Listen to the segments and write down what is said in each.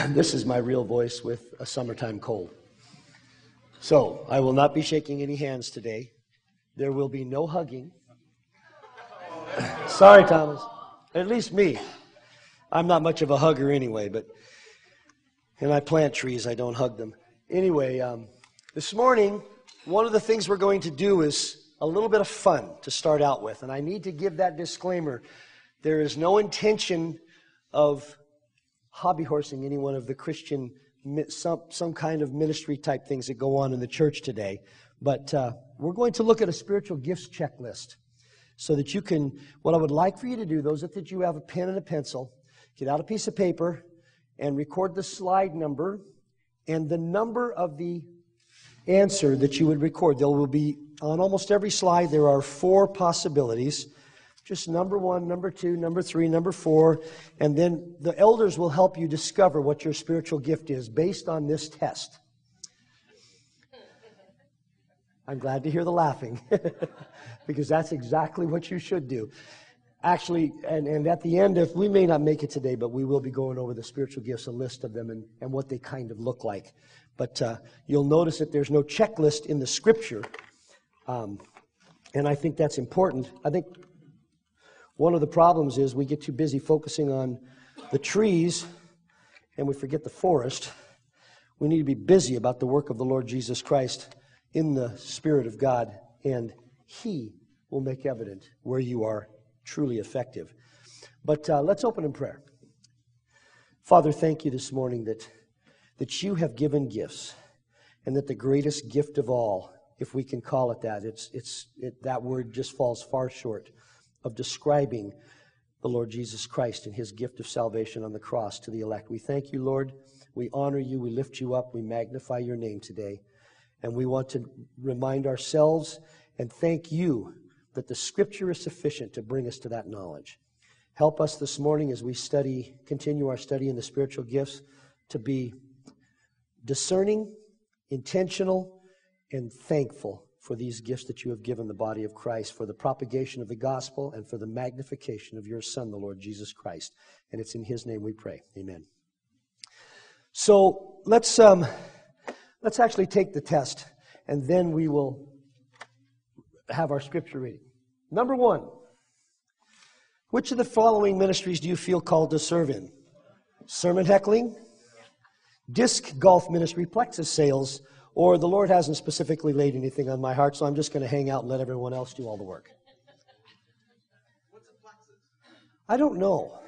This is my real voice with a summertime cold. So, I will not be shaking any hands today. There will be no hugging. Sorry, Thomas. At least me. I'm not much of a hugger anyway, but and I plant trees, I don't hug them. Anyway, um, this morning, one of the things we're going to do is a little bit of fun to start out with, and I need to give that disclaimer. There is no intention of hobby horsing any one of the Christian, some, some kind of ministry type things that go on in the church today. But uh, we're going to look at a spiritual gifts checklist so that you can, what I would like for you to do, those that you have a pen and a pencil, get out a piece of paper and record the slide number and the number of the answer that you would record. There will be, on almost every slide, there are four possibilities. Just number one, number two, number three, number four, and then the elders will help you discover what your spiritual gift is based on this test. I'm glad to hear the laughing because that's exactly what you should do. Actually, and, and at the end, if we may not make it today, but we will be going over the spiritual gifts, a list of them, and, and what they kind of look like. But uh, you'll notice that there's no checklist in the scripture. Um, and I think that's important. I think one of the problems is we get too busy focusing on the trees and we forget the forest. We need to be busy about the work of the Lord Jesus Christ in the Spirit of God, and He will make evident where you are truly effective. But uh, let's open in prayer. Father, thank you this morning that, that you have given gifts, and that the greatest gift of all, if we can call it that, it's, it's, it, that word just falls far short of describing the Lord Jesus Christ and his gift of salvation on the cross to the elect. We thank you, Lord. We honor you. We lift you up. We magnify your name today. And we want to remind ourselves and thank you that the scripture is sufficient to bring us to that knowledge. Help us this morning as we study, continue our study in the spiritual gifts, to be discerning, intentional, and thankful for these gifts that you have given the body of Christ, for the propagation of the gospel, and for the magnification of your Son, the Lord Jesus Christ. And it's in His name we pray. Amen. So let's um, let's actually take the test, and then we will have our scripture reading. Number one, which of the following ministries do you feel called to serve in? Sermon heckling, disc golf ministry, plexus sales, or the Lord hasn't specifically laid anything on my heart, so I'm just going to hang out and let everyone else do all the work. What's a plexus? I don't know.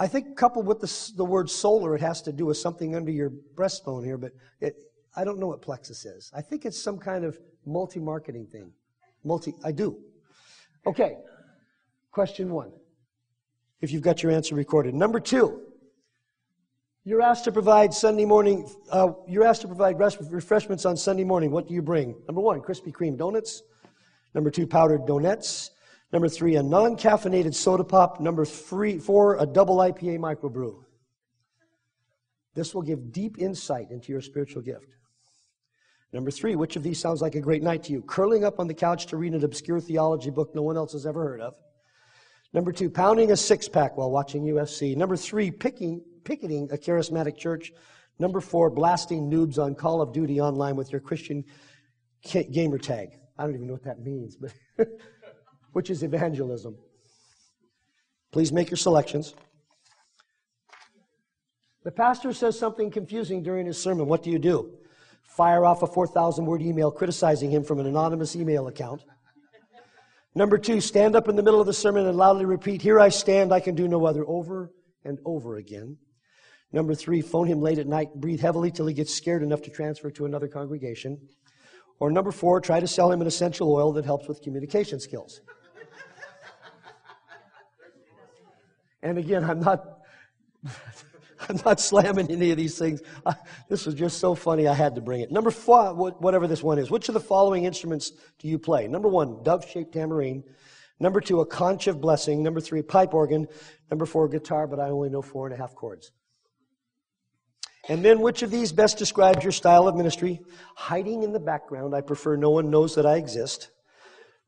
I think coupled with the, the word solar, it has to do with something under your breastbone here, but it, I don't know what plexus is. I think it's some kind of multi-marketing thing. Multi, I do. Okay. Question one. If you've got your answer recorded. Number two. You're asked to provide Sunday morning, uh, you're asked to provide refreshments on Sunday morning. What do you bring? Number one, Krispy Kreme donuts. Number two, powdered donuts. Number three, a non caffeinated soda pop. Number three, four, a double IPA microbrew. This will give deep insight into your spiritual gift. Number three, which of these sounds like a great night to you? Curling up on the couch to read an obscure theology book no one else has ever heard of. Number two, pounding a six pack while watching UFC. Number three, picking, picketing a charismatic church. Number four, blasting noobs on Call of Duty online with your Christian gamer tag. I don't even know what that means, but which is evangelism. Please make your selections. The pastor says something confusing during his sermon. What do you do? Fire off a 4,000 word email criticizing him from an anonymous email account. Number two, stand up in the middle of the sermon and loudly repeat, Here I stand, I can do no other, over and over again. Number three, phone him late at night, breathe heavily till he gets scared enough to transfer to another congregation. Or number four, try to sell him an essential oil that helps with communication skills. and again, I'm not, I'm not slamming any of these things. I, this was just so funny, I had to bring it. Number four, whatever this one is. Which of the following instruments do you play? Number one, dove shaped tambourine. Number two, a conch of blessing. Number three, pipe organ. Number four, guitar, but I only know four and a half chords. And then, which of these best describes your style of ministry? Hiding in the background. I prefer no one knows that I exist.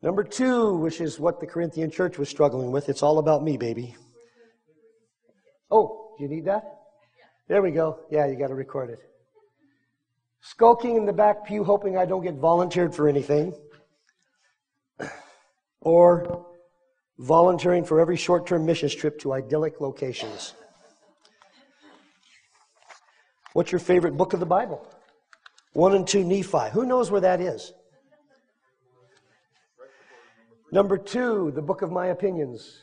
Number two, which is what the Corinthian church was struggling with. It's all about me, baby. Oh, do you need that? There we go. Yeah, you got to record it. Skulking in the back pew, hoping I don't get volunteered for anything. Or volunteering for every short term missions trip to idyllic locations. What's your favorite book of the Bible? One and two Nephi. Who knows where that is? Number two, the book of my opinions.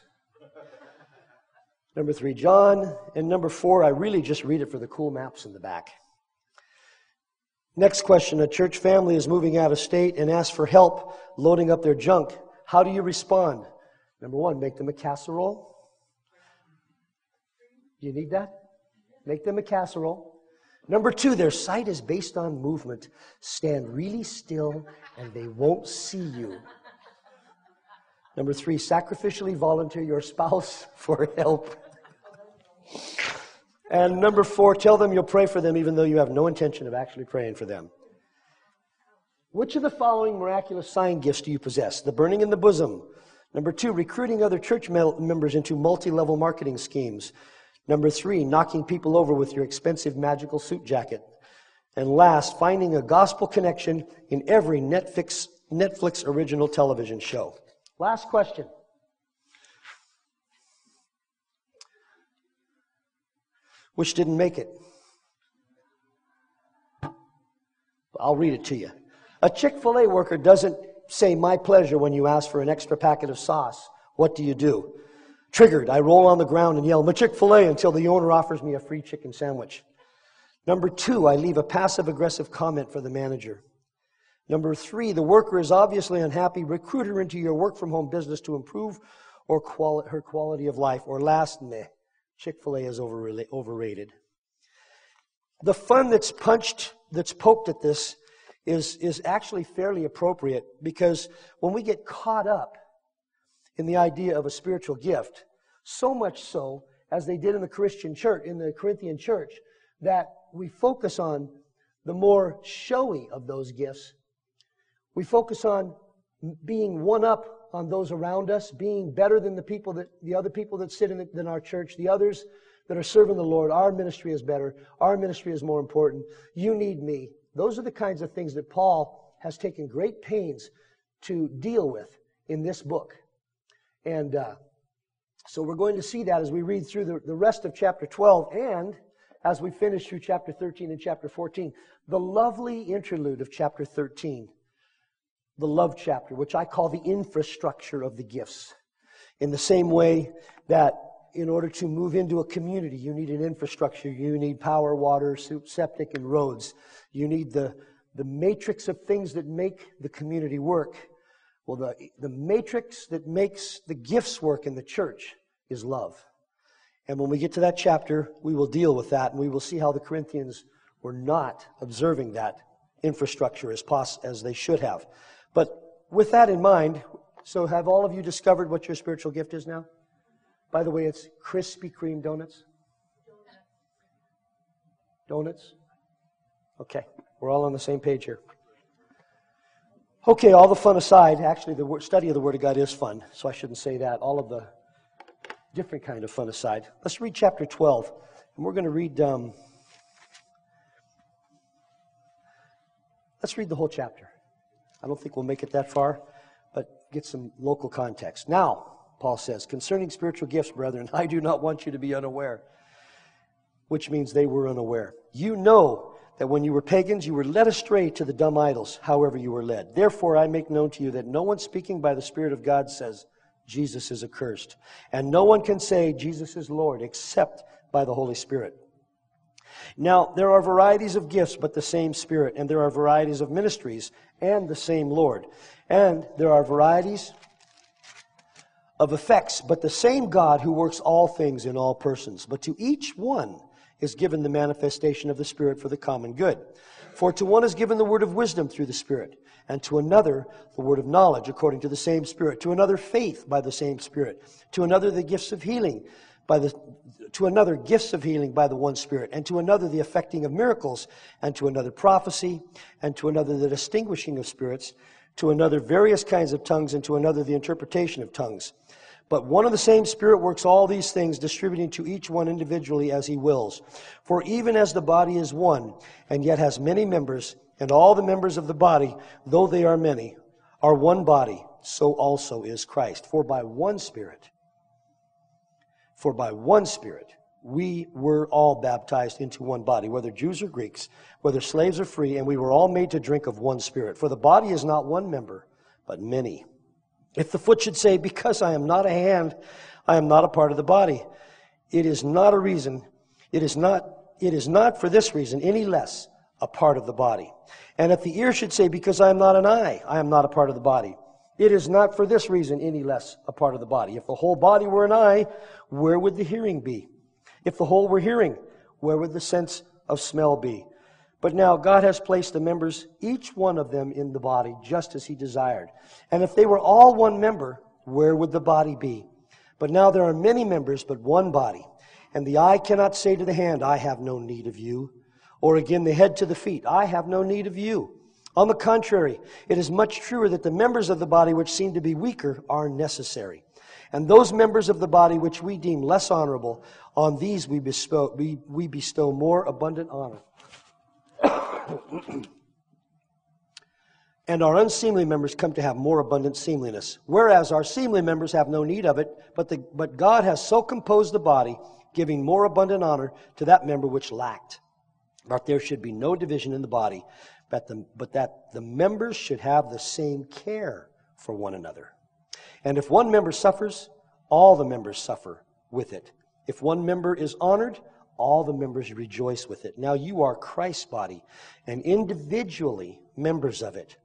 Number three, John. And number four, I really just read it for the cool maps in the back. Next question A church family is moving out of state and asks for help loading up their junk. How do you respond? Number one, make them a casserole. Do you need that? Make them a casserole. Number two, their sight is based on movement. Stand really still and they won't see you. Number three, sacrificially volunteer your spouse for help. and number four, tell them you'll pray for them even though you have no intention of actually praying for them. Which of the following miraculous sign gifts do you possess? The burning in the bosom. Number two, recruiting other church members into multi level marketing schemes. Number three, knocking people over with your expensive magical suit jacket. And last, finding a gospel connection in every Netflix, Netflix original television show. Last question. Which didn't make it? I'll read it to you. A Chick fil A worker doesn't say, My pleasure, when you ask for an extra packet of sauce. What do you do? Triggered, I roll on the ground and yell, My Chick fil A, until the owner offers me a free chicken sandwich. Number two, I leave a passive aggressive comment for the manager. Number three, the worker is obviously unhappy. Recruit her into your work from home business to improve or quali- her quality of life. Or last, meh, Chick fil A is overrated. The fun that's punched, that's poked at this is, is actually fairly appropriate because when we get caught up in the idea of a spiritual gift, so much so as they did in the Christian church, in the Corinthian church, that we focus on the more showy of those gifts we focus on being one up on those around us, being better than the people that, the other people that sit in, the, our church, the others that are serving the Lord. Our ministry is better. Our ministry is more important. You need me. Those are the kinds of things that Paul has taken great pains to deal with in this book. And uh, so we're going to see that as we read through the, the rest of chapter 12 and as we finish through chapter 13 and chapter 14. The lovely interlude of chapter 13 the love chapter, which I call the infrastructure of the gifts. In the same way that in order to move into a community, you need an infrastructure. You need power, water, septic, and roads. You need the, the matrix of things that make the community work. Well, the, the matrix that makes the gifts work in the church is love. And when we get to that chapter, we will deal with that and we will see how the Corinthians were not observing that infrastructure as, pos- as they should have. But with that in mind, so have all of you discovered what your spiritual gift is now? By the way, it's Krispy Kreme donuts. Donuts? Okay, we're all on the same page here. Okay, all the fun aside, actually, the study of the Word of God is fun, so I shouldn't say that. All of the different kind of fun aside. Let's read chapter 12, and we're going to read. Um, let's read the whole chapter. I don't think we'll make it that far, but get some local context. Now, Paul says, concerning spiritual gifts, brethren, I do not want you to be unaware, which means they were unaware. You know that when you were pagans, you were led astray to the dumb idols, however you were led. Therefore, I make known to you that no one speaking by the Spirit of God says, Jesus is accursed. And no one can say, Jesus is Lord, except by the Holy Spirit. Now, there are varieties of gifts, but the same Spirit, and there are varieties of ministries, and the same Lord. And there are varieties of effects, but the same God who works all things in all persons. But to each one is given the manifestation of the Spirit for the common good. For to one is given the word of wisdom through the Spirit, and to another the word of knowledge according to the same Spirit, to another faith by the same Spirit, to another the gifts of healing by the to another gifts of healing by the one Spirit, and to another the effecting of miracles, and to another prophecy, and to another the distinguishing of spirits, to another various kinds of tongues, and to another the interpretation of tongues. But one and the same Spirit works all these things, distributing to each one individually as he wills. For even as the body is one, and yet has many members, and all the members of the body, though they are many, are one body, so also is Christ. For by one Spirit, for by one Spirit we were all baptized into one body, whether Jews or Greeks, whether slaves or free, and we were all made to drink of one Spirit. For the body is not one member, but many. If the foot should say, Because I am not a hand, I am not a part of the body, it is not a reason, it is not, it is not for this reason any less a part of the body. And if the ear should say, Because I am not an eye, I am not a part of the body, it is not for this reason any less a part of the body. If the whole body were an eye, where would the hearing be? If the whole were hearing, where would the sense of smell be? But now God has placed the members, each one of them, in the body just as He desired. And if they were all one member, where would the body be? But now there are many members, but one body. And the eye cannot say to the hand, I have no need of you. Or again, the head to the feet, I have no need of you. On the contrary, it is much truer that the members of the body which seem to be weaker are necessary. And those members of the body which we deem less honorable, on these we bestow, we, we bestow more abundant honor. and our unseemly members come to have more abundant seemliness. Whereas our seemly members have no need of it, but, the, but God has so composed the body, giving more abundant honor to that member which lacked. But there should be no division in the body, but, the, but that the members should have the same care for one another. And if one member suffers, all the members suffer with it. If one member is honored, all the members rejoice with it. Now you are Christ's body and individually members of it.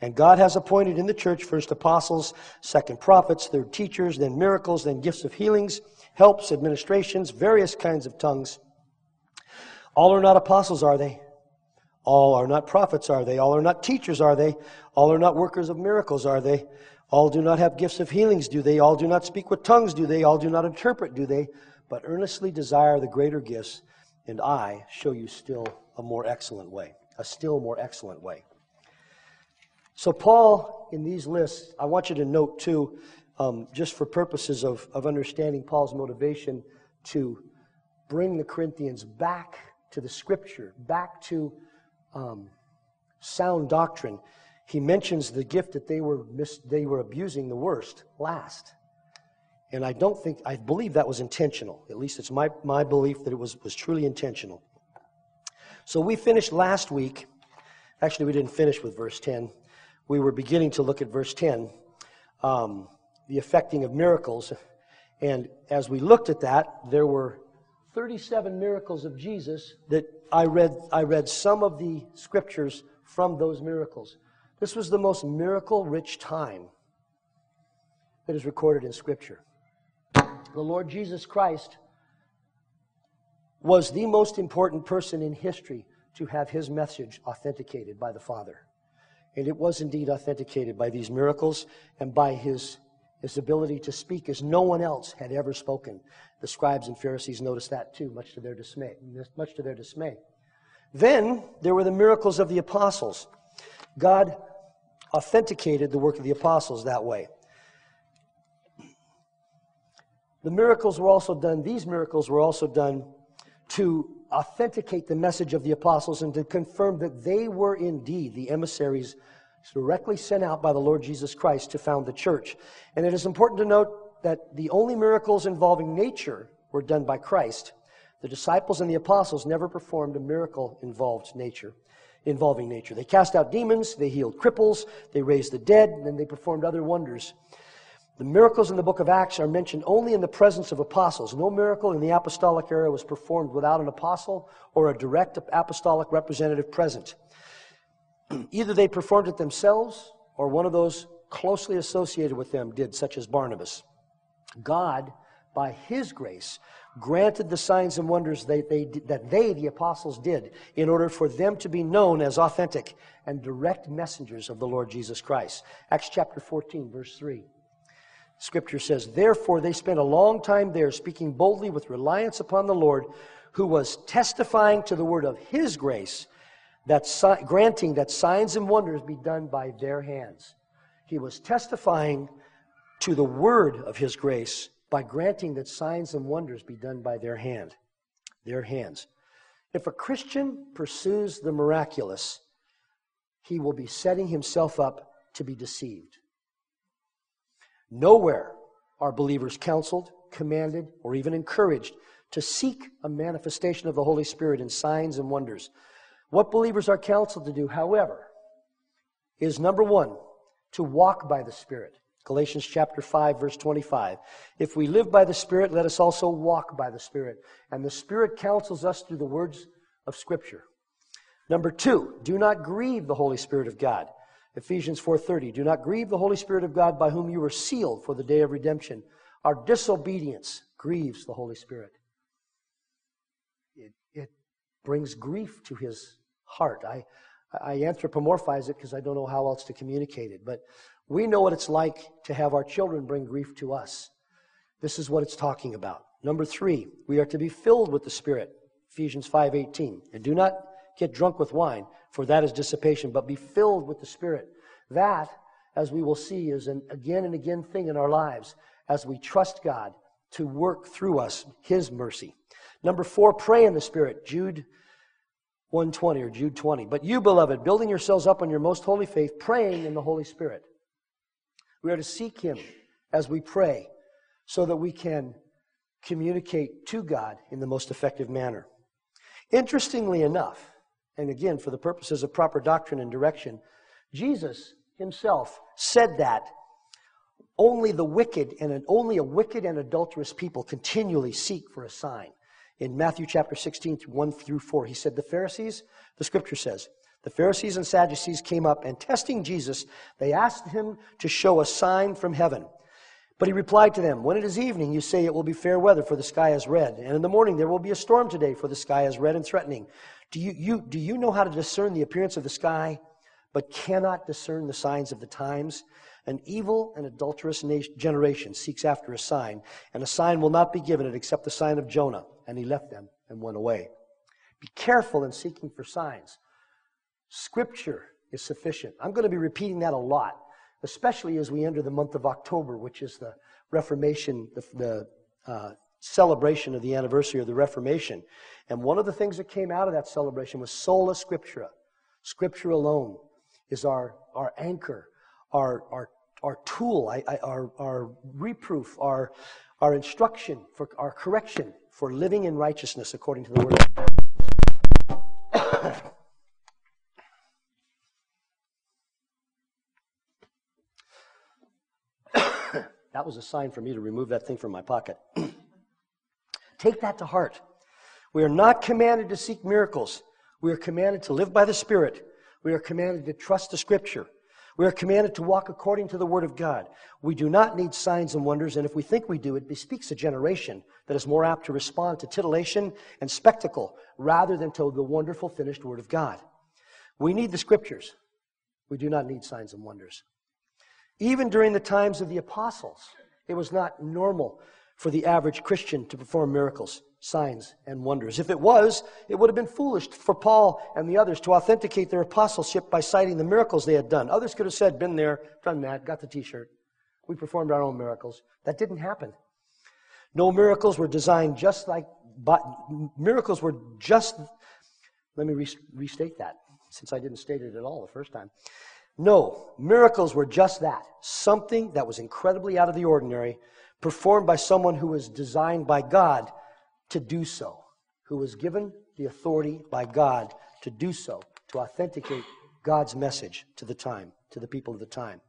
And God has appointed in the church first apostles, second prophets, third teachers, then miracles, then gifts of healings, helps, administrations, various kinds of tongues. All are not apostles, are they? All are not prophets, are they? All are not teachers, are they? All are not workers of miracles, are they? All do not have gifts of healings, do they? All do not speak with tongues, do they? All do not interpret, do they? But earnestly desire the greater gifts, and I show you still a more excellent way, a still more excellent way. So, Paul, in these lists, I want you to note too, um, just for purposes of, of understanding Paul's motivation to bring the Corinthians back to the scripture, back to um, sound doctrine, he mentions the gift that they were, mis- they were abusing the worst last. And I don't think, I believe that was intentional. At least it's my, my belief that it was, was truly intentional. So we finished last week. Actually, we didn't finish with verse 10. We were beginning to look at verse 10, um, the effecting of miracles. And as we looked at that, there were 37 miracles of Jesus that I read, I read some of the scriptures from those miracles. This was the most miracle rich time that is recorded in Scripture. The Lord Jesus Christ was the most important person in history to have his message authenticated by the Father. And it was indeed authenticated by these miracles and by his, his ability to speak as no one else had ever spoken. The scribes and Pharisees noticed that too, much to their dismay. Much to their dismay. Then there were the miracles of the apostles. God authenticated the work of the apostles that way. The miracles were also done, these miracles were also done to authenticate the message of the apostles and to confirm that they were indeed the emissaries directly sent out by the Lord Jesus Christ to found the church. And it is important to note that the only miracles involving nature were done by Christ. The disciples and the apostles never performed a miracle involved nature, involving nature. They cast out demons, they healed cripples, they raised the dead, and then they performed other wonders. The miracles in the book of Acts are mentioned only in the presence of apostles. No miracle in the apostolic era was performed without an apostle or a direct apostolic representative present. Either they performed it themselves or one of those closely associated with them did, such as Barnabas. God, by His grace, granted the signs and wonders they, they, that they, the apostles, did in order for them to be known as authentic and direct messengers of the Lord Jesus Christ. Acts chapter 14, verse 3. Scripture says, Therefore they spent a long time there, speaking boldly with reliance upon the Lord, who was testifying to the word of his grace, that si- granting that signs and wonders be done by their hands. He was testifying to the word of his grace by granting that signs and wonders be done by their hand, their hands. If a Christian pursues the miraculous, he will be setting himself up to be deceived. Nowhere are believers counseled, commanded, or even encouraged to seek a manifestation of the Holy Spirit in signs and wonders. What believers are counseled to do, however, is number one, to walk by the Spirit. Galatians chapter 5 verse 25. If we live by the Spirit, let us also walk by the Spirit. And the Spirit counsels us through the words of Scripture. Number two, do not grieve the Holy Spirit of God. Ephesians 4:30. Do not grieve the Holy Spirit of God by whom you were sealed for the day of redemption. Our disobedience grieves the Holy Spirit. It, it brings grief to his heart. I, I anthropomorphize it because I don't know how else to communicate it. But we know what it's like to have our children bring grief to us. This is what it's talking about. Number three, we are to be filled with the Spirit. Ephesians 5:18. And do not get drunk with wine, for that is dissipation, but be filled with the Spirit. That, as we will see, is an again and again thing in our lives as we trust God to work through us His mercy. Number four, pray in the Spirit. Jude 120 or Jude 20. But you, beloved, building yourselves up on your most holy faith, praying in the Holy Spirit. We are to seek Him as we pray so that we can communicate to God in the most effective manner. Interestingly enough, and again, for the purposes of proper doctrine and direction, Jesus himself said that only the wicked and only a wicked and adulterous people continually seek for a sign. In Matthew chapter 16, 1 through 4, he said, The Pharisees, the scripture says, the Pharisees and Sadducees came up, and testing Jesus, they asked him to show a sign from heaven. But he replied to them, When it is evening, you say it will be fair weather, for the sky is red. And in the morning, there will be a storm today, for the sky is red and threatening. Do you, you, do you know how to discern the appearance of the sky, but cannot discern the signs of the times? An evil and adulterous generation seeks after a sign, and a sign will not be given it except the sign of Jonah. And he left them and went away. Be careful in seeking for signs. Scripture is sufficient. I'm going to be repeating that a lot, especially as we enter the month of October, which is the Reformation, the, the uh, celebration of the anniversary of the Reformation. And one of the things that came out of that celebration was sola scriptura. Scripture alone is our, our anchor, our, our, our tool, I, I, our, our reproof, our, our instruction, for our correction for living in righteousness according to the Word. That was a sign for me to remove that thing from my pocket. Take that to heart. We are not commanded to seek miracles. We are commanded to live by the Spirit. We are commanded to trust the Scripture. We are commanded to walk according to the Word of God. We do not need signs and wonders, and if we think we do, it bespeaks a generation that is more apt to respond to titillation and spectacle rather than to the wonderful finished Word of God. We need the Scriptures. We do not need signs and wonders. Even during the times of the apostles, it was not normal for the average Christian to perform miracles, signs, and wonders. If it was, it would have been foolish for Paul and the others to authenticate their apostleship by citing the miracles they had done. Others could have said, been there, done that, got the t shirt. We performed our own miracles. That didn't happen. No miracles were designed just like, but miracles were just, let me restate that since I didn't state it at all the first time. No, miracles were just that something that was incredibly out of the ordinary, performed by someone who was designed by God to do so, who was given the authority by God to do so, to authenticate God's message to the time, to the people of the time.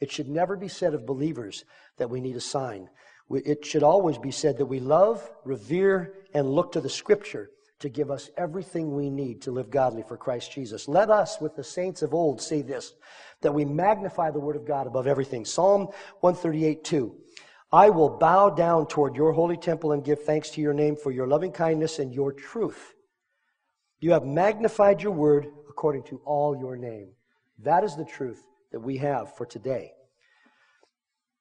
It should never be said of believers that we need a sign. It should always be said that we love, revere, and look to the scripture to give us everything we need to live godly for Christ Jesus. Let us, with the saints of old, say this that we magnify the Word of God above everything. Psalm 138 2. I will bow down toward your holy temple and give thanks to your name for your loving kindness and your truth. You have magnified your word according to all your name. That is the truth that we have for today.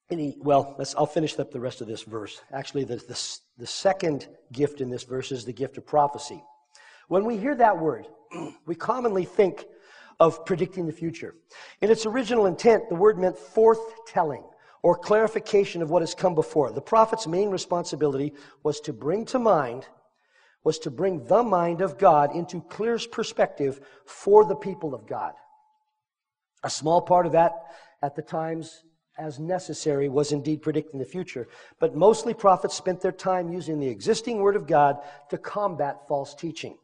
Any, well, I'll finish up the rest of this verse. Actually, the, the, the second gift in this verse is the gift of prophecy. When we hear that word, we commonly think of predicting the future. In its original intent, the word meant forthtelling or clarification of what has come before. The prophet's main responsibility was to bring to mind, was to bring the mind of God into clear perspective for the people of God. A small part of that at the times as necessary was indeed predicting the future. But mostly prophets spent their time using the existing word of God to combat false teaching.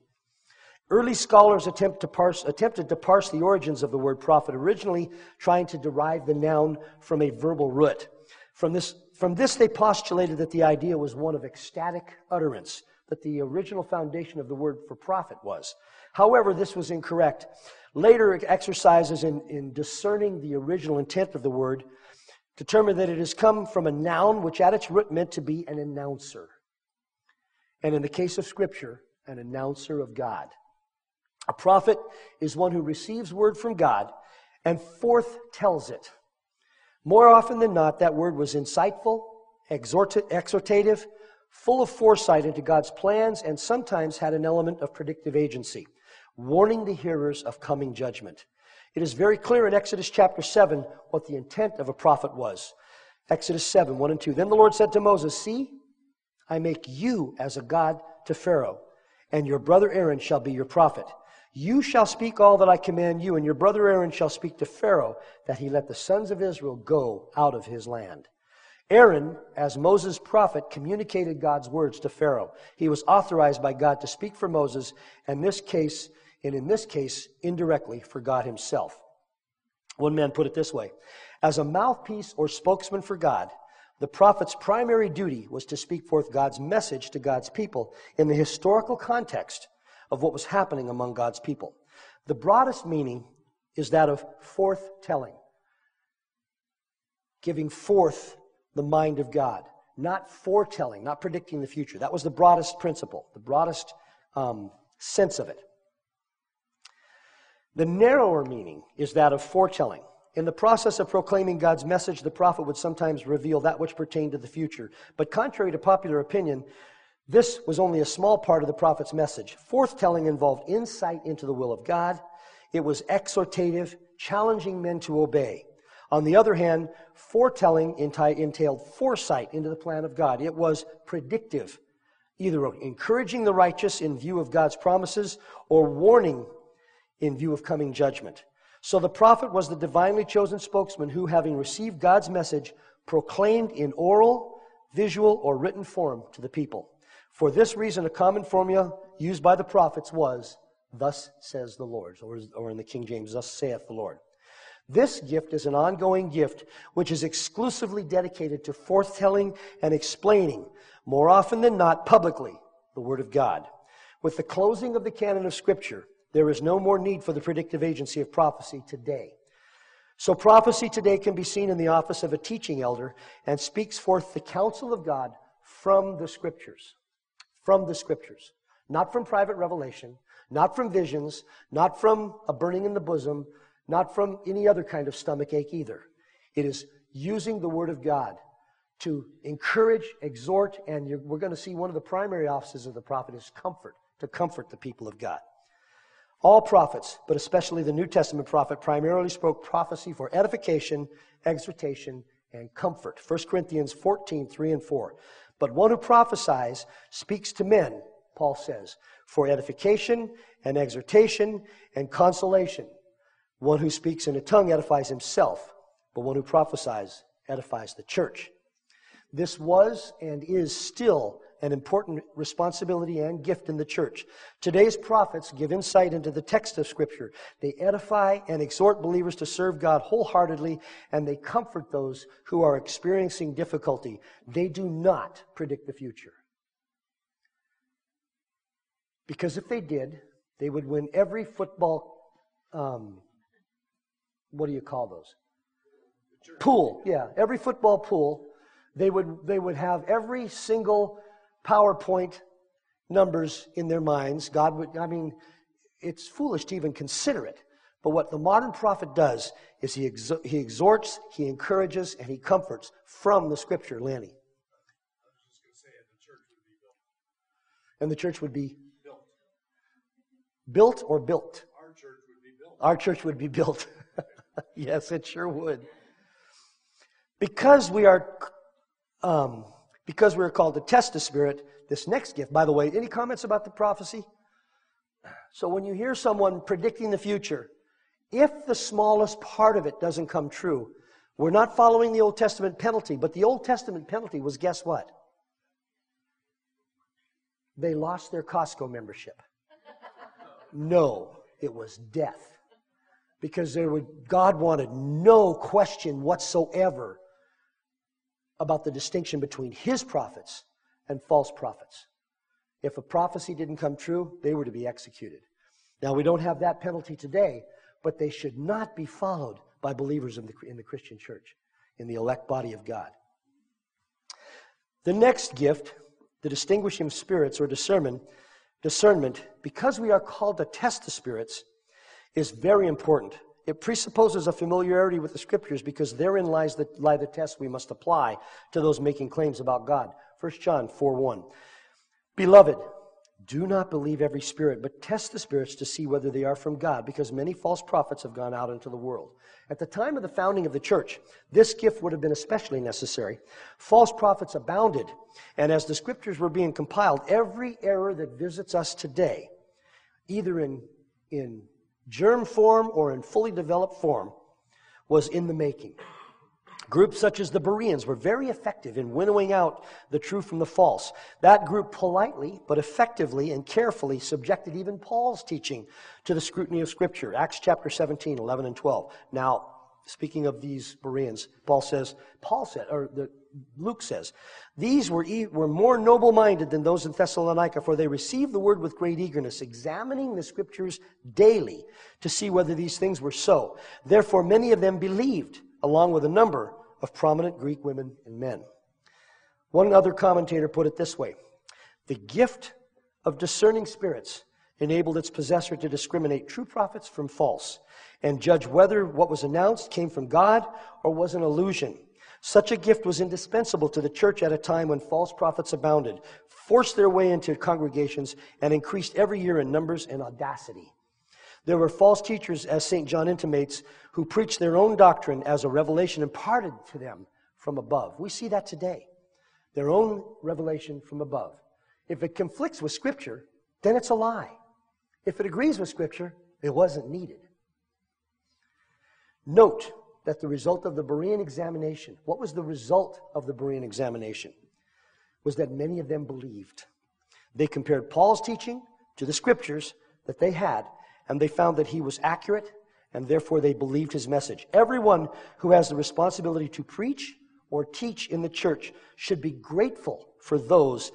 Early scholars attempt to parse, attempted to parse the origins of the word prophet, originally trying to derive the noun from a verbal root. From this, from this, they postulated that the idea was one of ecstatic utterance, that the original foundation of the word for prophet was. However, this was incorrect. Later exercises in, in discerning the original intent of the word determined that it has come from a noun which at its root meant to be an announcer. And in the case of Scripture, an announcer of God. A prophet is one who receives word from God and forth tells it. More often than not, that word was insightful, exhortative, full of foresight into God's plans, and sometimes had an element of predictive agency, warning the hearers of coming judgment. It is very clear in Exodus chapter 7 what the intent of a prophet was. Exodus 7, 1 and 2. Then the Lord said to Moses, See, I make you as a God to Pharaoh, and your brother Aaron shall be your prophet. You shall speak all that I command you, and your brother Aaron shall speak to Pharaoh, that he let the sons of Israel go out of his land. Aaron, as Moses' prophet, communicated God's words to Pharaoh. He was authorized by God to speak for Moses, and this case and in this case, indirectly for God Himself. One man put it this way As a mouthpiece or spokesman for God, the prophet's primary duty was to speak forth God's message to God's people in the historical context of what was happening among God's people. The broadest meaning is that of forthtelling, giving forth the mind of God, not foretelling, not predicting the future. That was the broadest principle, the broadest um, sense of it. The narrower meaning is that of foretelling. In the process of proclaiming God's message, the prophet would sometimes reveal that which pertained to the future. But contrary to popular opinion, this was only a small part of the prophet's message. Forthtelling involved insight into the will of God. It was exhortative, challenging men to obey. On the other hand, foretelling entailed foresight into the plan of God. It was predictive, either encouraging the righteous in view of God's promises or warning in view of coming judgment. So the prophet was the divinely chosen spokesman who, having received God's message, proclaimed in oral, visual, or written form to the people. For this reason, a common formula used by the prophets was, Thus says the Lord, or, or in the King James, Thus saith the Lord. This gift is an ongoing gift which is exclusively dedicated to forthtelling and explaining, more often than not publicly, the Word of God. With the closing of the canon of Scripture, there is no more need for the predictive agency of prophecy today. So, prophecy today can be seen in the office of a teaching elder and speaks forth the counsel of God from the Scriptures. From the Scriptures. Not from private revelation, not from visions, not from a burning in the bosom, not from any other kind of stomach ache either. It is using the Word of God to encourage, exhort, and we're going to see one of the primary offices of the prophet is comfort, to comfort the people of God. All prophets, but especially the New Testament prophet, primarily spoke prophecy for edification, exhortation, and comfort. 1 Corinthians 14, 3 and 4. But one who prophesies speaks to men, Paul says, for edification and exhortation and consolation. One who speaks in a tongue edifies himself, but one who prophesies edifies the church. This was and is still an important responsibility and gift in the church. Today's prophets give insight into the text of Scripture. They edify and exhort believers to serve God wholeheartedly, and they comfort those who are experiencing difficulty. They do not predict the future. Because if they did, they would win every football, um, what do you call those? Pool, yeah, every football pool They would, they would have every single Powerball numbers in their minds. God would, I mean, it's foolish to even consider it. But what the modern prophet does is he, exo- he exhorts, he encourages, and he comforts from the scripture, Lanny. And the church would be built. Built or built? Our church would be built. Our church would be built. yes, it sure would. Because we are, um, because we are called to test the Spirit, this next gift, by the way, any comments about the prophecy? So when you hear someone predicting the future, if the smallest part of it doesn't come true, we're not following the Old Testament penalty, but the Old Testament penalty was guess what? They lost their Costco membership. No, it was death. Because there would, God wanted no question whatsoever about the distinction between his prophets and false prophets. If a prophecy didn't come true, they were to be executed. Now, we don't have that penalty today, but they should not be followed by believers in the, in the Christian church, in the elect body of God. The next gift, the distinguishing spirits or discernment, discernment, because we are called to test the spirits, is very important. It presupposes a familiarity with the scriptures because therein lies the, lie the test we must apply to those making claims about God. 1 John 4 1. Beloved, do not believe every spirit, but test the spirits to see whether they are from God, because many false prophets have gone out into the world. At the time of the founding of the church, this gift would have been especially necessary. False prophets abounded, and as the scriptures were being compiled, every error that visits us today, either in, in germ form or in fully developed form, was in the making. Groups such as the Bereans were very effective in winnowing out the true from the false. That group politely, but effectively and carefully subjected even Paul's teaching to the scrutiny of Scripture. Acts chapter 17, 11, and 12. Now, speaking of these Bereans, Paul says, Paul said, or the, Luke says, these were, e- were more noble minded than those in Thessalonica, for they received the word with great eagerness, examining the scriptures daily to see whether these things were so. Therefore, many of them believed, along with a number of prominent Greek women and men. One other commentator put it this way The gift of discerning spirits enabled its possessor to discriminate true prophets from false and judge whether what was announced came from God or was an illusion. Such a gift was indispensable to the church at a time when false prophets abounded, forced their way into congregations, and increased every year in numbers and audacity. There were false teachers, as St. John intimates, who preached their own doctrine as a revelation imparted to them from above. We see that today. Their own revelation from above. If it conflicts with Scripture, then it's a lie. If it agrees with Scripture, it wasn't needed. Note that the result of the Berean examination, what was the result of the Berean examination? Was that many of them believed. They compared Paul's teaching to the Scriptures that they had and they found that he was accurate, and therefore they believed his message. Everyone who has the responsibility to preach or teach in the church should be grateful for those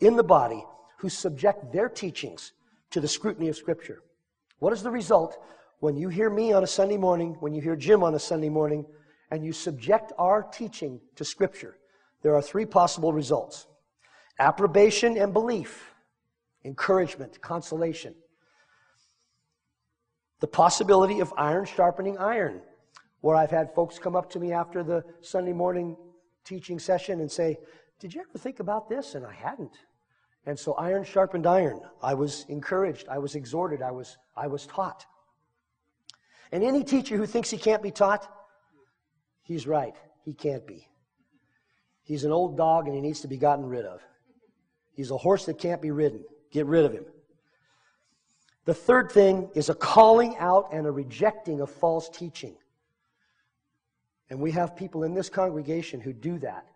in the body who subject their teachings to the scrutiny of Scripture. What is the result when you hear me on a Sunday morning, when you hear Jim on a Sunday morning, and you subject our teaching to Scripture? There are three possible results approbation and belief, encouragement, consolation the possibility of iron sharpening iron, where I've had folks come up to me after the Sunday morning teaching session and say, Did you ever think about this? And I hadn't. And so iron sharpened iron. I was encouraged, I was exhorted, I was, I was taught. And any teacher who thinks he can't be taught, he's right. He can't be. He's an old dog and he needs to be gotten rid of. He's a horse that can't be ridden. Get rid of him. The third thing is a calling out and a rejecting of false teaching. And we have people in this congregation who do that.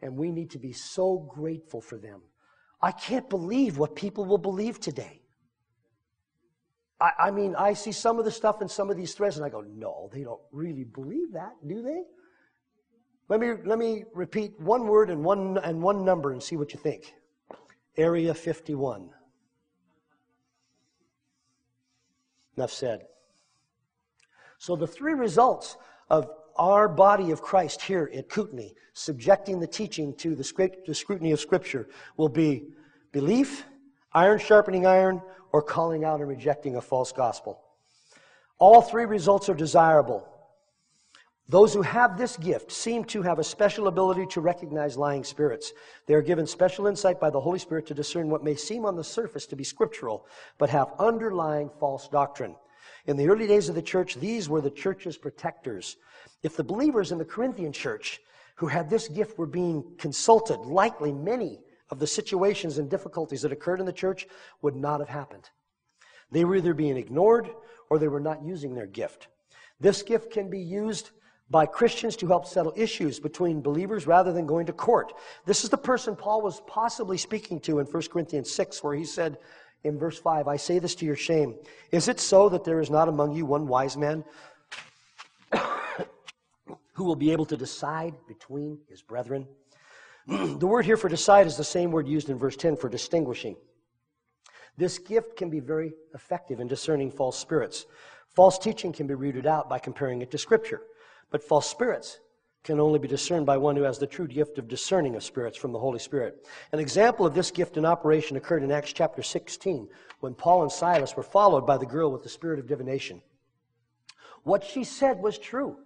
And we need to be so grateful for them. I can't believe what people will believe today. I, I, mean, I see some of the stuff in some of these threads and I go, no, they don't really believe that, do they? Let me, let me repeat one word and one, and one number and see what you think. Area 51. Enough said. So the three results of our body of Christ here at Kootenai, subjecting the teaching to the scrutiny of Scripture, will be belief, iron sharpening iron, or calling out and rejecting a false gospel. All three results are desirable. Those who have this gift seem to have a special ability to recognize lying spirits. They are given special insight by the Holy Spirit to discern what may seem on the surface to be scriptural, but have underlying false doctrine. In the early days of the church, these were the church's protectors. If the believers in the Corinthian church who had this gift were being consulted, likely many of the situations and difficulties that occurred in the church would not have happened. They were either being ignored or they were not using their gift. This gift can be used by Christians to help settle issues between believers rather than going to court. This is the person Paul was possibly speaking to in 1 Corinthians 6, where he said in verse 5, I say this to your shame. Is it so that there is not among you one wise man who will be able to decide between his brethren? The word here for decide is the same word used in verse 10 for distinguishing. This gift can be very effective in discerning false spirits. False teaching can be rooted out by comparing it to Scripture. But false spirits can only be discerned by one who has the true gift of discerning of spirits from the Holy Spirit. An example of this gift in operation occurred in Acts chapter 16 when Paul and Silas were followed by the girl with the spirit of divination. What she said was true.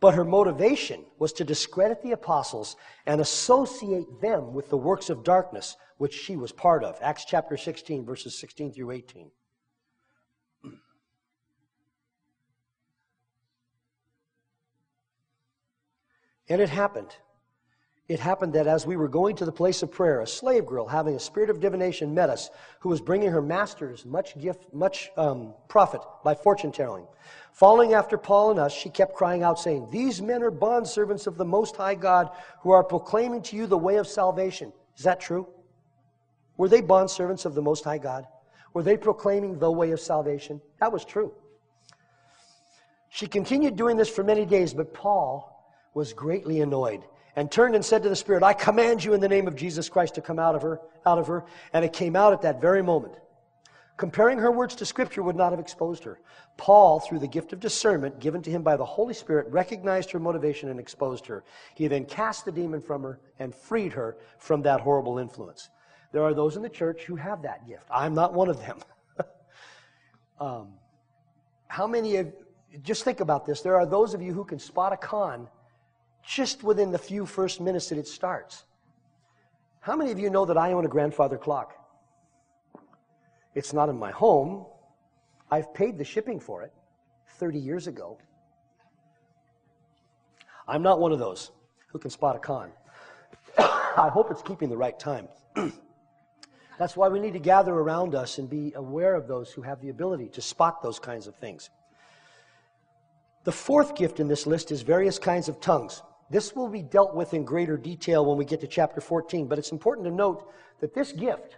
But her motivation was to discredit the apostles and associate them with the works of darkness which she was part of. Acts chapter 16, verses 16 through 18. And it happened. It happened that as we were going to the place of prayer, a slave girl having a spirit of divination met us, who was bringing her masters much gift, much um, profit by fortune telling. Following after Paul and us, she kept crying out, saying, These men are bondservants of the Most High God, who are proclaiming to you the way of salvation. Is that true? Were they bondservants of the Most High God? Were they proclaiming the way of salvation? That was true. She continued doing this for many days, but Paul was greatly annoyed and turned and said to the spirit, I command you in the name of Jesus Christ to come out of her, out of her. And it came out at that very moment. Comparing her words to scripture would not have exposed her. Paul, through the gift of discernment given to him by the Holy Spirit, recognized her motivation and exposed her. He then cast the demon from her and freed her from that horrible influence. There are those in the church who have that gift. I'm not one of them. um, how many of, just think about this. There are those of you who can spot a con just within the few first minutes that it starts. How many of you know that I own a grandfather clock? It's not in my home. I've paid the shipping for it 30 years ago. I'm not one of those who can spot a con. I hope it's keeping the right time. That's why we need to gather around us and be aware of those who have the ability to spot those kinds of things. The fourth gift in this list is various kinds of tongues. This will be dealt with in greater detail when we get to chapter 14, but it's important to note that this gift,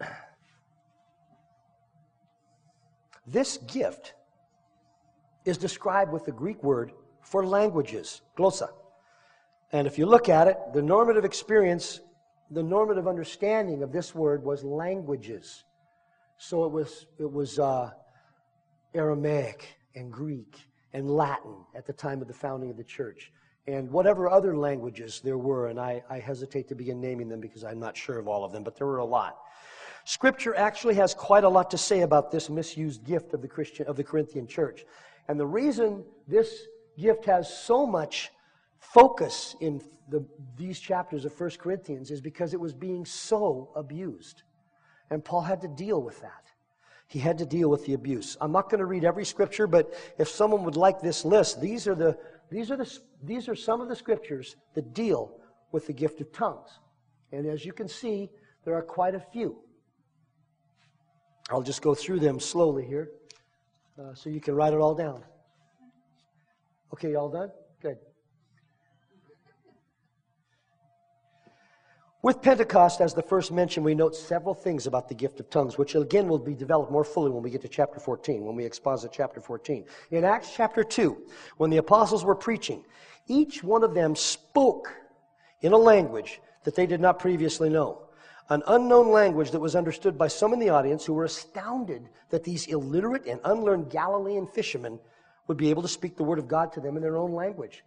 this gift is described with the Greek word for languages, glossa. And if you look at it, the normative experience, the normative understanding of this word was languages. So it was, it was uh, Aramaic and Greek and Latin at the time of the founding of the church, and whatever other languages there were, and I, I hesitate to begin naming them because I'm not sure of all of them, but there were a lot. Scripture actually has quite a lot to say about this misused gift of the Christian of the Corinthian church. And the reason this gift has so much focus in the, these chapters of 1 Corinthians is because it was being so abused. And Paul had to deal with that. He had to deal with the abuse. I'm not going to read every scripture, but if someone would like this list, these are, the, these, are the, these are some of the scriptures that deal with the gift of tongues. And as you can see, there are quite a few. I'll just go through them slowly here uh, so you can write it all down. Okay, all done? Good. With Pentecost as the first mention, we note several things about the gift of tongues, which again will be developed more fully when we get to chapter 14, when we exposit chapter 14. In Acts chapter 2, when the apostles were preaching, each one of them spoke in a language that they did not previously know. An unknown language that was understood by some in the audience who were astounded that these illiterate and unlearned Galilean fishermen would be able to speak the word of God to them in their own language.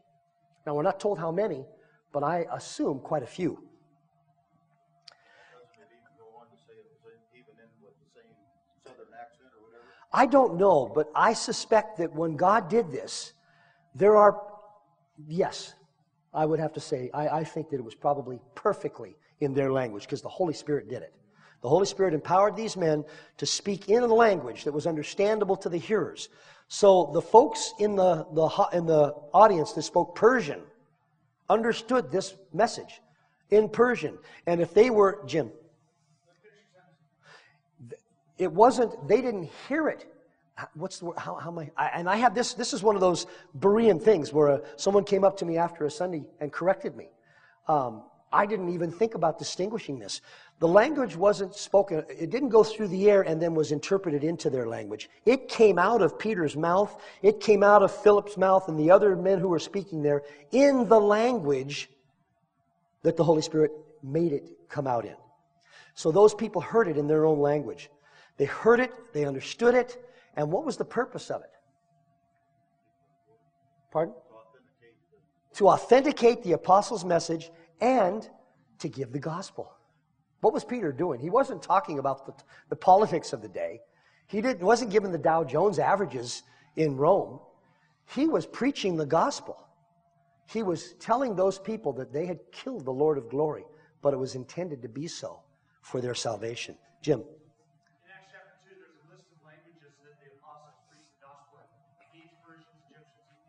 Now, we're not told how many, but I assume quite a few. I don't know, but I suspect that when God did this, there are, yes, I would have to say, I, I think that it was probably perfectly in their language because the Holy Spirit did it. The Holy Spirit empowered these men to speak in a language that was understandable to the hearers. So the folks in the, the, in the audience that spoke Persian understood this message in Persian. And if they were, Jim, it wasn't, they didn't hear it. What's the word? How, how am I, I? And I have this, this is one of those Berean things where uh, someone came up to me after a Sunday and corrected me. Um, I didn't even think about distinguishing this. The language wasn't spoken, it didn't go through the air and then was interpreted into their language. It came out of Peter's mouth, it came out of Philip's mouth and the other men who were speaking there in the language that the Holy Spirit made it come out in. So those people heard it in their own language. They heard it, they understood it, and what was the purpose of it? Pardon? To authenticate the apostles' message and to give the gospel. What was Peter doing? He wasn't talking about the, the politics of the day. He didn't, wasn't giving the Dow Jones averages in Rome. He was preaching the gospel. He was telling those people that they had killed the Lord of glory, but it was intended to be so for their salvation. Jim.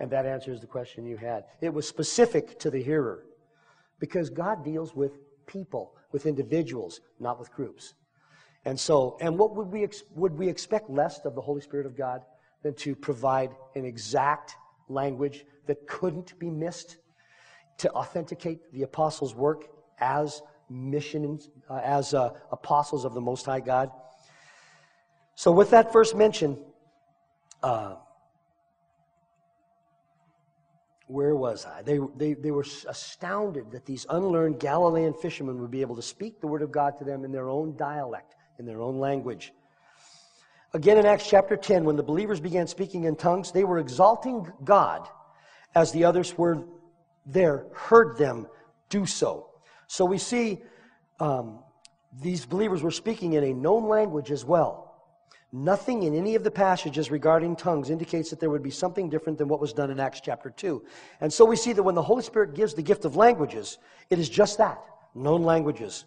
And that answers the question you had. It was specific to the hearer because God deals with people, with individuals, not with groups. And so, and what would we, ex- would we expect less of the Holy Spirit of God than to provide an exact language that couldn't be missed to authenticate the apostles' work as missions, uh, as uh, apostles of the Most High God? So, with that first mention, uh, where was I? They, they, they were astounded that these unlearned Galilean fishermen would be able to speak the word of God to them in their own dialect, in their own language. Again, in Acts chapter 10, when the believers began speaking in tongues, they were exalting God as the others were there, heard them do so. So we see um, these believers were speaking in a known language as well. Nothing in any of the passages regarding tongues indicates that there would be something different than what was done in Acts chapter 2. And so we see that when the Holy Spirit gives the gift of languages, it is just that known languages.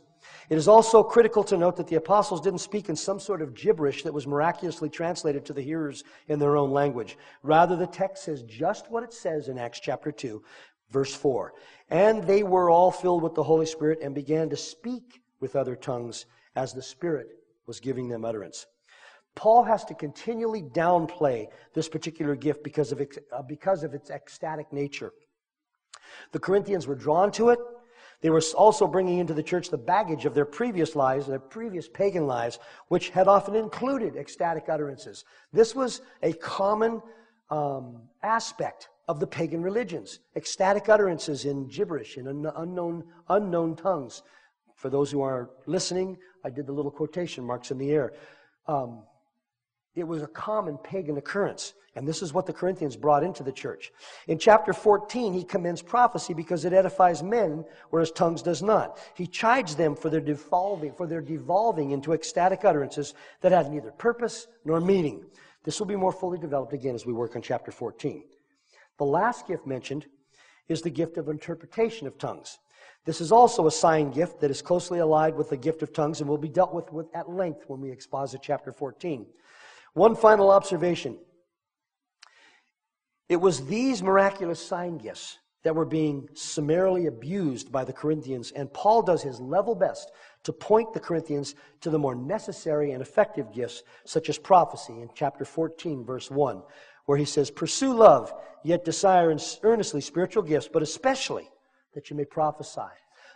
It is also critical to note that the apostles didn't speak in some sort of gibberish that was miraculously translated to the hearers in their own language. Rather, the text says just what it says in Acts chapter 2, verse 4. And they were all filled with the Holy Spirit and began to speak with other tongues as the Spirit was giving them utterance. Paul has to continually downplay this particular gift because of, uh, because of its ecstatic nature. The Corinthians were drawn to it. They were also bringing into the church the baggage of their previous lives, their previous pagan lives, which had often included ecstatic utterances. This was a common um, aspect of the pagan religions ecstatic utterances in gibberish, in unknown, unknown tongues. For those who are listening, I did the little quotation marks in the air. Um, it was a common pagan occurrence. And this is what the Corinthians brought into the church. In chapter 14, he commends prophecy because it edifies men, whereas tongues does not. He chides them for their devolving, for their devolving into ecstatic utterances that had neither purpose nor meaning. This will be more fully developed again as we work on chapter 14. The last gift mentioned is the gift of interpretation of tongues. This is also a sign gift that is closely allied with the gift of tongues and will be dealt with, with at length when we exposit chapter 14. One final observation. It was these miraculous sign gifts that were being summarily abused by the Corinthians, and Paul does his level best to point the Corinthians to the more necessary and effective gifts, such as prophecy in chapter 14, verse 1, where he says, Pursue love, yet desire earnestly spiritual gifts, but especially that you may prophesy,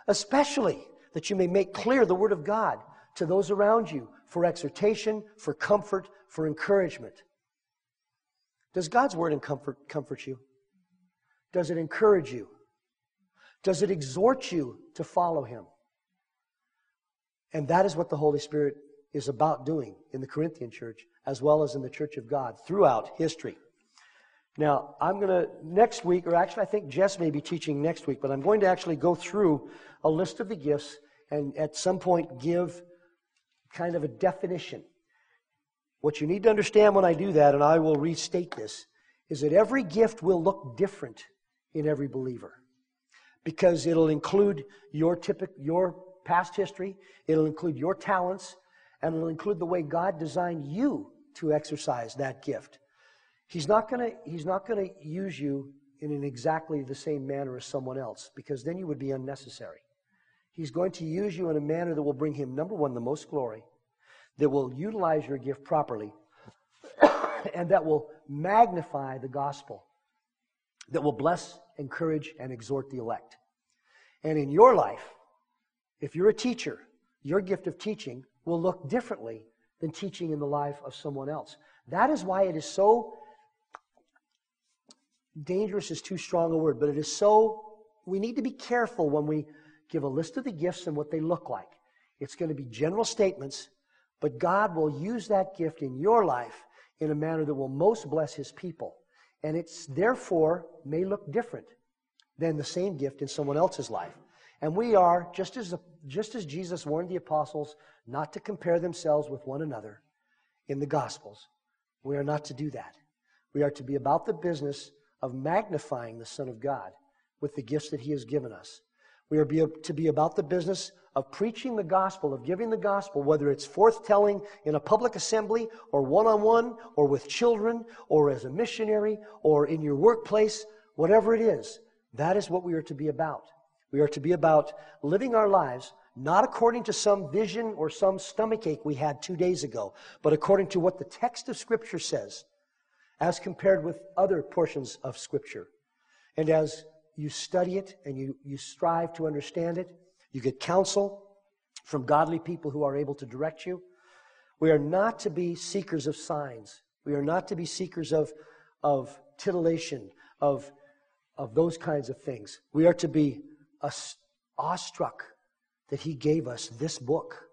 especially that you may make clear the word of God to those around you for exhortation, for comfort, for encouragement. Does God's word comfort, comfort you? Does it encourage you? Does it exhort you to follow Him? And that is what the Holy Spirit is about doing in the Corinthian church as well as in the church of God throughout history. Now, I'm going to, next week, or actually, I think Jess may be teaching next week, but I'm going to actually go through a list of the gifts and at some point give kind of a definition. What you need to understand when I do that, and I will restate this, is that every gift will look different in every believer because it'll include your typical your past history it'll include your talents and it'll include the way god designed you to exercise that gift. He's not going to he's not going to use you in an exactly the same manner as someone else because then you would be unnecessary. He's going to use you in a manner that will bring him number one the most glory that will utilize your gift properly and that will magnify the gospel that will bless, encourage, and exhort the elect. And in your life, if you're a teacher, your gift of teaching will look differently than teaching in the life of someone else. That is why it is so dangerous is too strong a word, but it is so we need to be careful when we give a list of the gifts and what they look like. It's going to be general statements, but God will use that gift in your life in a manner that will most bless his people and it's therefore may look different than the same gift in someone else's life. And we are, just as, just as Jesus warned the apostles not to compare themselves with one another in the Gospels, we are not to do that. We are to be about the business of magnifying the Son of God with the gifts that He has given us. We are to be about the business of preaching the gospel, of giving the gospel, whether it's forthtelling in a public assembly or one on one or with children or as a missionary or in your workplace, whatever it is, that is what we are to be about. We are to be about living our lives not according to some vision or some stomachache we had two days ago, but according to what the text of Scripture says, as compared with other portions of Scripture. And as you study it and you, you strive to understand it, you get counsel from godly people who are able to direct you. We are not to be seekers of signs. We are not to be seekers of, of titillation, of, of those kinds of things. We are to be awestruck that He gave us this book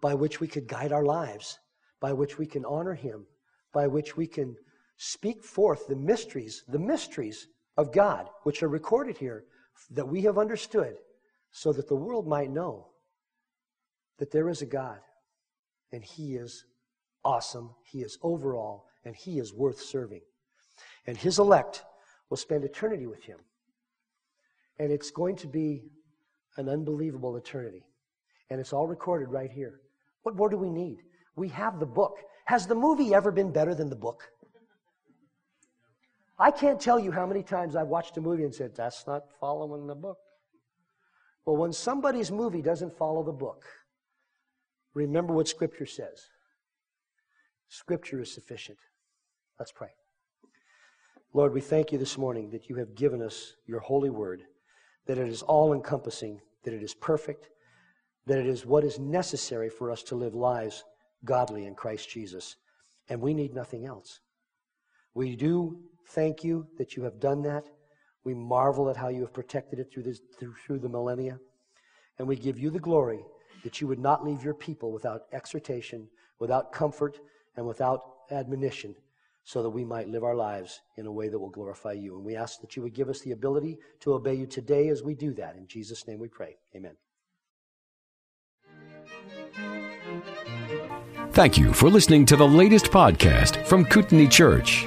by which we could guide our lives, by which we can honor Him, by which we can speak forth the mysteries, the mysteries of God, which are recorded here, that we have understood so that the world might know that there is a God and He is awesome, He is overall, and He is worth serving. And His elect will spend eternity with Him. And it's going to be an unbelievable eternity. And it's all recorded right here. What more do we need? We have the book. Has the movie ever been better than the book? I can't tell you how many times I've watched a movie and said, that's not following the book. Well, when somebody's movie doesn't follow the book, remember what Scripture says. Scripture is sufficient. Let's pray. Lord, we thank you this morning that you have given us your holy word, that it is all encompassing, that it is perfect, that it is what is necessary for us to live lives godly in Christ Jesus. And we need nothing else. We do thank you that you have done that. We marvel at how you have protected it through, this, through, the millennia. And we give you the glory that you would not leave your people without exhortation, without comfort, and without admonition, so that we might live our lives in a way that will glorify you. And we ask that you would give us the ability to obey you today as we do that. In Jesus' name we pray. Amen. Thank you for listening to the latest podcast from Kootenai Church.